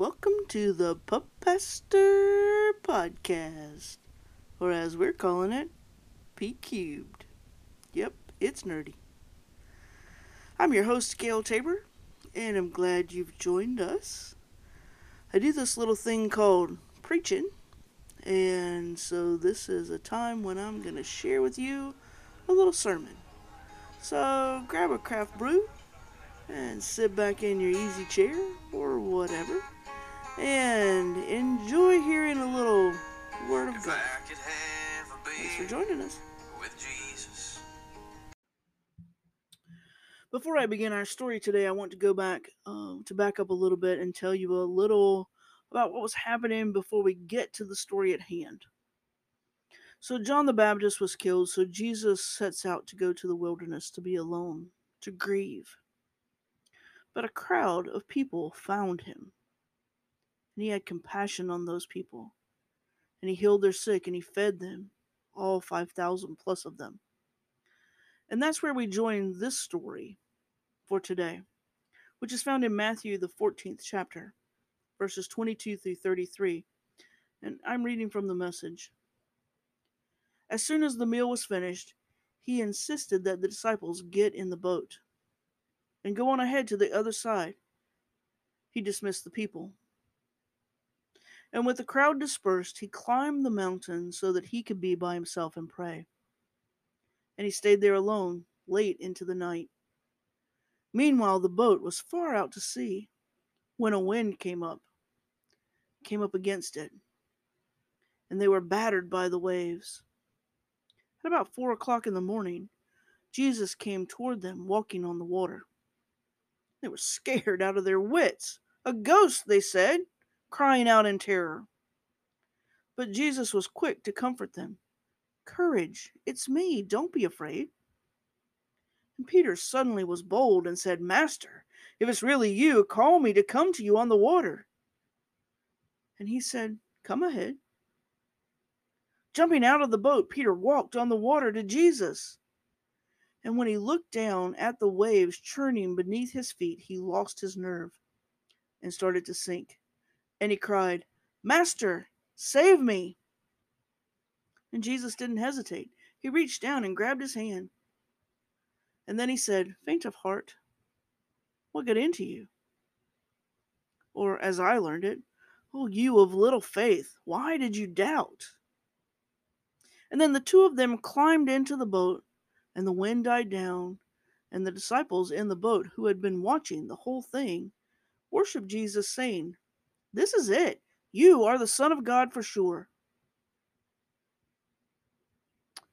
Welcome to the Pub Pastor Podcast, or as we're calling it, P Cubed. Yep, it's nerdy. I'm your host, Gail Tabor, and I'm glad you've joined us. I do this little thing called preaching, and so this is a time when I'm going to share with you a little sermon. So grab a craft brew and sit back in your easy chair or whatever and enjoy hearing a little word of God. Thanks for joining us. Before I begin our story today, I want to go back um, to back up a little bit and tell you a little about what was happening before we get to the story at hand. So, John the Baptist was killed, so Jesus sets out to go to the wilderness to be alone, to grieve. But a crowd of people found him. And he had compassion on those people. And he healed their sick and he fed them, all 5,000 plus of them. And that's where we join this story for today, which is found in Matthew, the 14th chapter, verses 22 through 33. And I'm reading from the message. As soon as the meal was finished, he insisted that the disciples get in the boat and go on ahead to the other side. He dismissed the people. And with the crowd dispersed, he climbed the mountain so that he could be by himself and pray. And he stayed there alone late into the night. Meanwhile, the boat was far out to sea when a wind came up, came up against it, and they were battered by the waves. At about four o'clock in the morning, Jesus came toward them walking on the water. They were scared out of their wits. A ghost, they said, crying out in terror. But Jesus was quick to comfort them. Courage, it's me, don't be afraid. And Peter suddenly was bold and said, Master, if it's really you, call me to come to you on the water. And he said, Come ahead. Jumping out of the boat, Peter walked on the water to Jesus. And when he looked down at the waves churning beneath his feet, he lost his nerve and started to sink. And he cried, Master, save me! And Jesus didn't hesitate. He reached down and grabbed his hand. And then he said, Faint of heart, what got into you? Or, as I learned it, Oh, you of little faith, why did you doubt? And then the two of them climbed into the boat and the wind died down, and the disciples in the boat, who had been watching the whole thing, worshiped Jesus, saying, This is it. You are the Son of God for sure.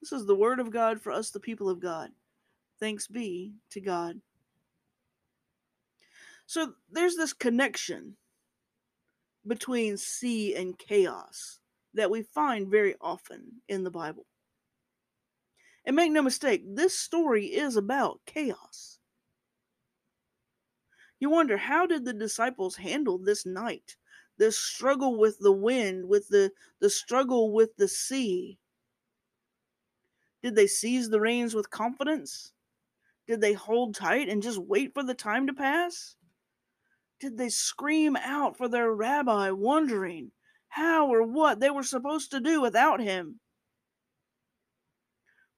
This is the word of God for us, the people of God. Thanks be to God. So there's this connection between sea and chaos that we find very often in the Bible. And make no mistake, this story is about chaos. You wonder how did the disciples handle this night? This struggle with the wind, with the, the struggle with the sea. Did they seize the reins with confidence? Did they hold tight and just wait for the time to pass? Did they scream out for their rabbi, wondering how or what they were supposed to do without him?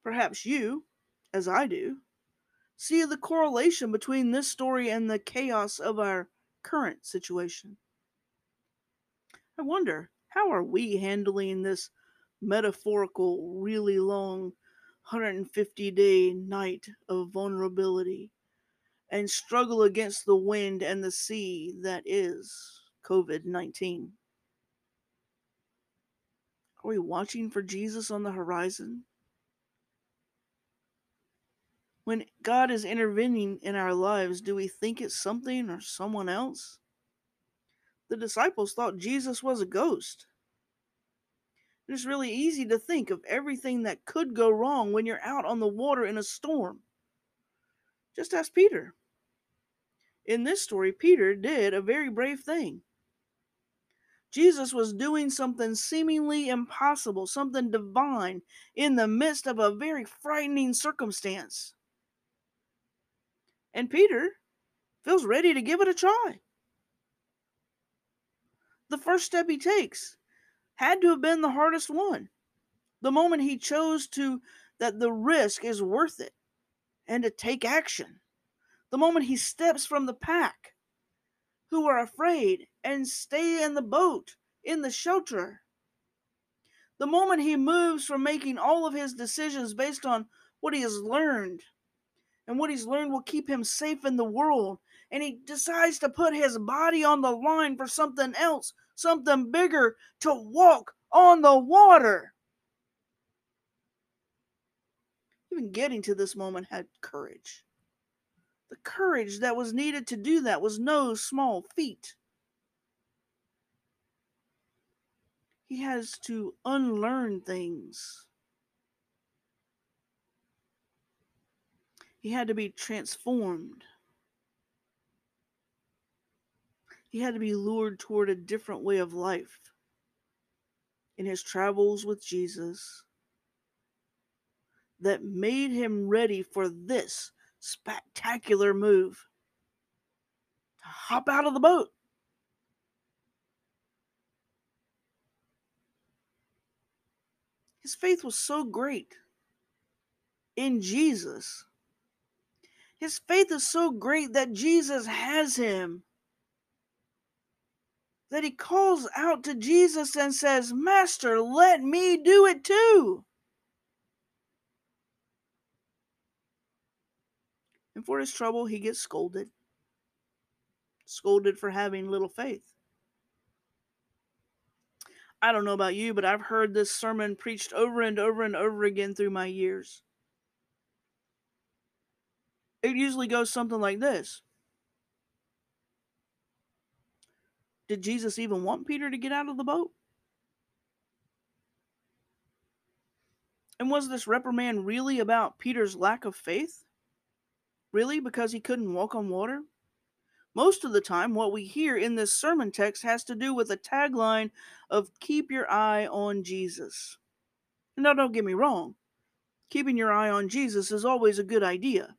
Perhaps you, as I do, see the correlation between this story and the chaos of our current situation. I wonder, how are we handling this metaphorical, really long 150 day night of vulnerability and struggle against the wind and the sea that is COVID 19? Are we watching for Jesus on the horizon? when God is intervening in our lives, do we think it's something or someone else? The disciples thought Jesus was a ghost. It's really easy to think of everything that could go wrong when you're out on the water in a storm. Just ask Peter. In this story, Peter did a very brave thing. Jesus was doing something seemingly impossible, something divine, in the midst of a very frightening circumstance. And Peter feels ready to give it a try. The first step he takes had to have been the hardest one. The moment he chose to that the risk is worth it and to take action. The moment he steps from the pack who are afraid and stay in the boat, in the shelter. The moment he moves from making all of his decisions based on what he has learned, and what he's learned will keep him safe in the world, and he decides to put his body on the line for something else, something bigger, to walk on the water. Even getting to this moment had courage. The courage that was needed to do that was no small feat. He has to unlearn things. He had to be transformed. He had to be lured toward a different way of life in his travels with Jesus that made him ready for this spectacular move to hop out of the boat. His faith was so great in Jesus. His faith is so great that Jesus has him. That he calls out to Jesus and says, Master, let me do it too. And for his trouble, he gets scolded. Scolded for having little faith. I don't know about you, but I've heard this sermon preached over and over and over again through my years. It usually goes something like this Did Jesus even want Peter to get out of the boat? And was this reprimand really about Peter's lack of faith? Really? Because he couldn't walk on water? Most of the time, what we hear in this sermon text has to do with a tagline of keep your eye on Jesus. Now, don't get me wrong, keeping your eye on Jesus is always a good idea.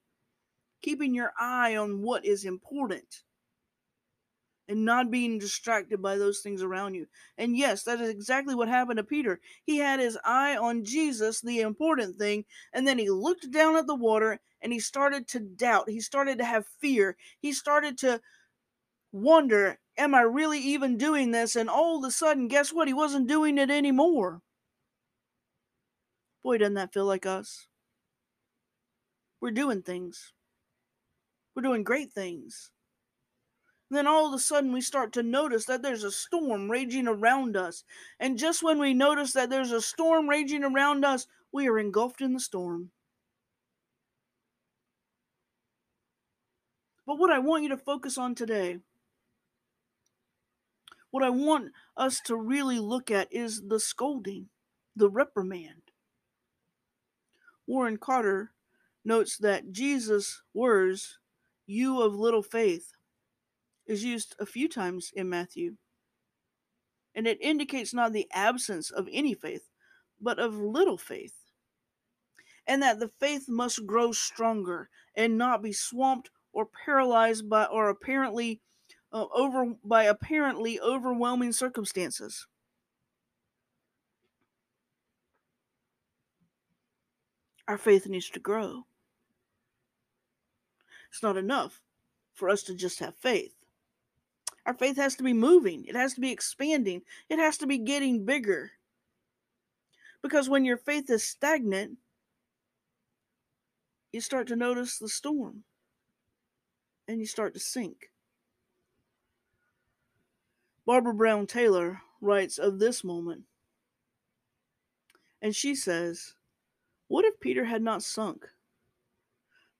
Keeping your eye on what is important and not being distracted by those things around you. And yes, that is exactly what happened to Peter. He had his eye on Jesus, the important thing, and then he looked down at the water and he started to doubt. He started to have fear. He started to wonder, am I really even doing this? And all of a sudden, guess what? He wasn't doing it anymore. Boy, doesn't that feel like us? We're doing things. We're doing great things then all of a sudden we start to notice that there's a storm raging around us. And just when we notice that there's a storm raging around us, we are engulfed in the storm. But what I want you to focus on today, what I want us to really look at is the scolding, the reprimand. Warren Carter notes that Jesus' words, You of little faith, is used a few times in Matthew. And it indicates not the absence of any faith, but of little faith. And that the faith must grow stronger and not be swamped or paralyzed by or apparently uh, over by apparently overwhelming circumstances. Our faith needs to grow. It's not enough for us to just have faith. Our faith has to be moving, it has to be expanding, it has to be getting bigger. Because when your faith is stagnant, you start to notice the storm and you start to sink. Barbara Brown Taylor writes of this moment, and she says, What if Peter had not sunk?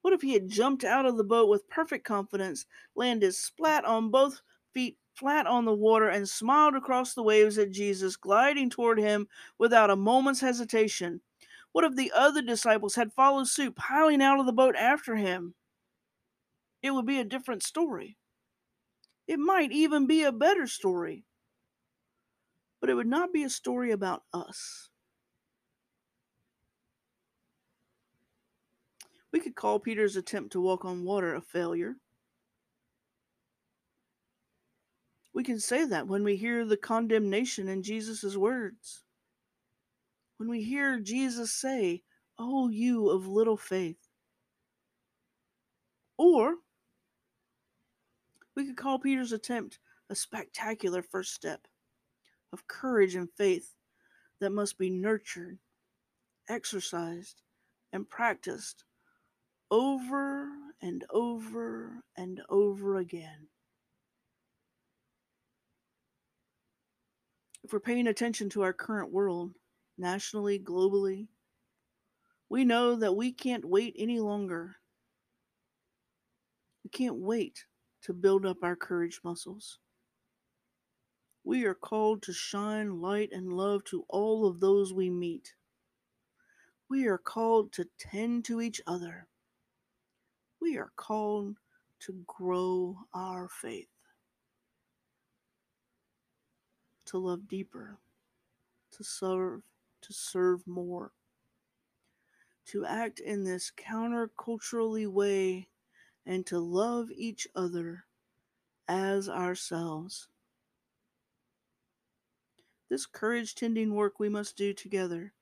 What if he had jumped out of the boat with perfect confidence, landed splat on both feet flat on the water and smiled across the waves at Jesus, gliding toward him without a moment's hesitation. What if the other disciples had followed suit, piling out of the boat after him? It would be a different story. It might even be a better story. But it would not be a story about us. We could call Peter's attempt to walk on water a failure. We can say that when we hear the condemnation in Jesus' words. When we hear Jesus say, Oh, you of little faith. Or we could call Peter's attempt a spectacular first step of courage and faith that must be nurtured, exercised, and practiced over and over and over again. If we're paying attention to our current world, nationally, globally, we know that we can't wait any longer. We can't wait to build up our courage muscles. We are called to shine light and love to all of those we meet. We are called to tend to each other. We are called to grow our faith, to love deeper, to serve, to serve more, to act in this counterculturally way, and to love each other as ourselves. This courage tending work we must do together.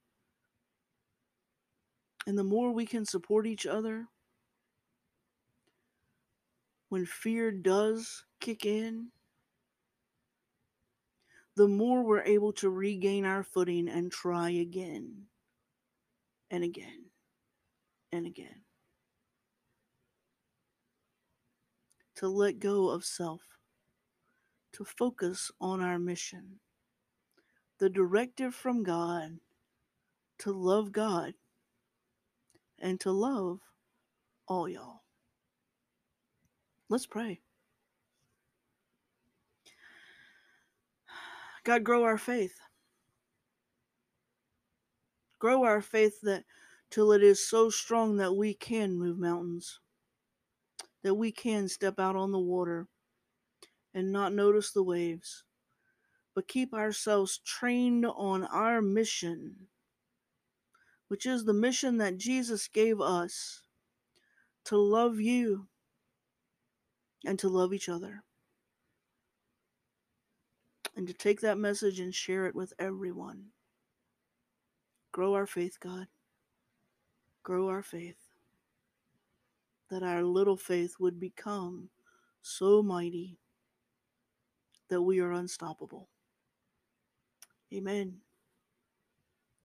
And the more we can support each other, when fear does kick in, the more we're able to regain our footing and try again and again and again. To let go of self, to focus on our mission the directive from God to love God and to love all y'all. Let's pray. God, grow our faith. Grow our faith that till it is so strong that we can move mountains, that we can step out on the water and not notice the waves but keep ourselves trained on our mission, which is the mission that Jesus gave us to love you and to love each other. And to take that message and share it with everyone. Grow our faith, God. Grow our faith. That our little faith would become so mighty that we are unstoppable. Amen.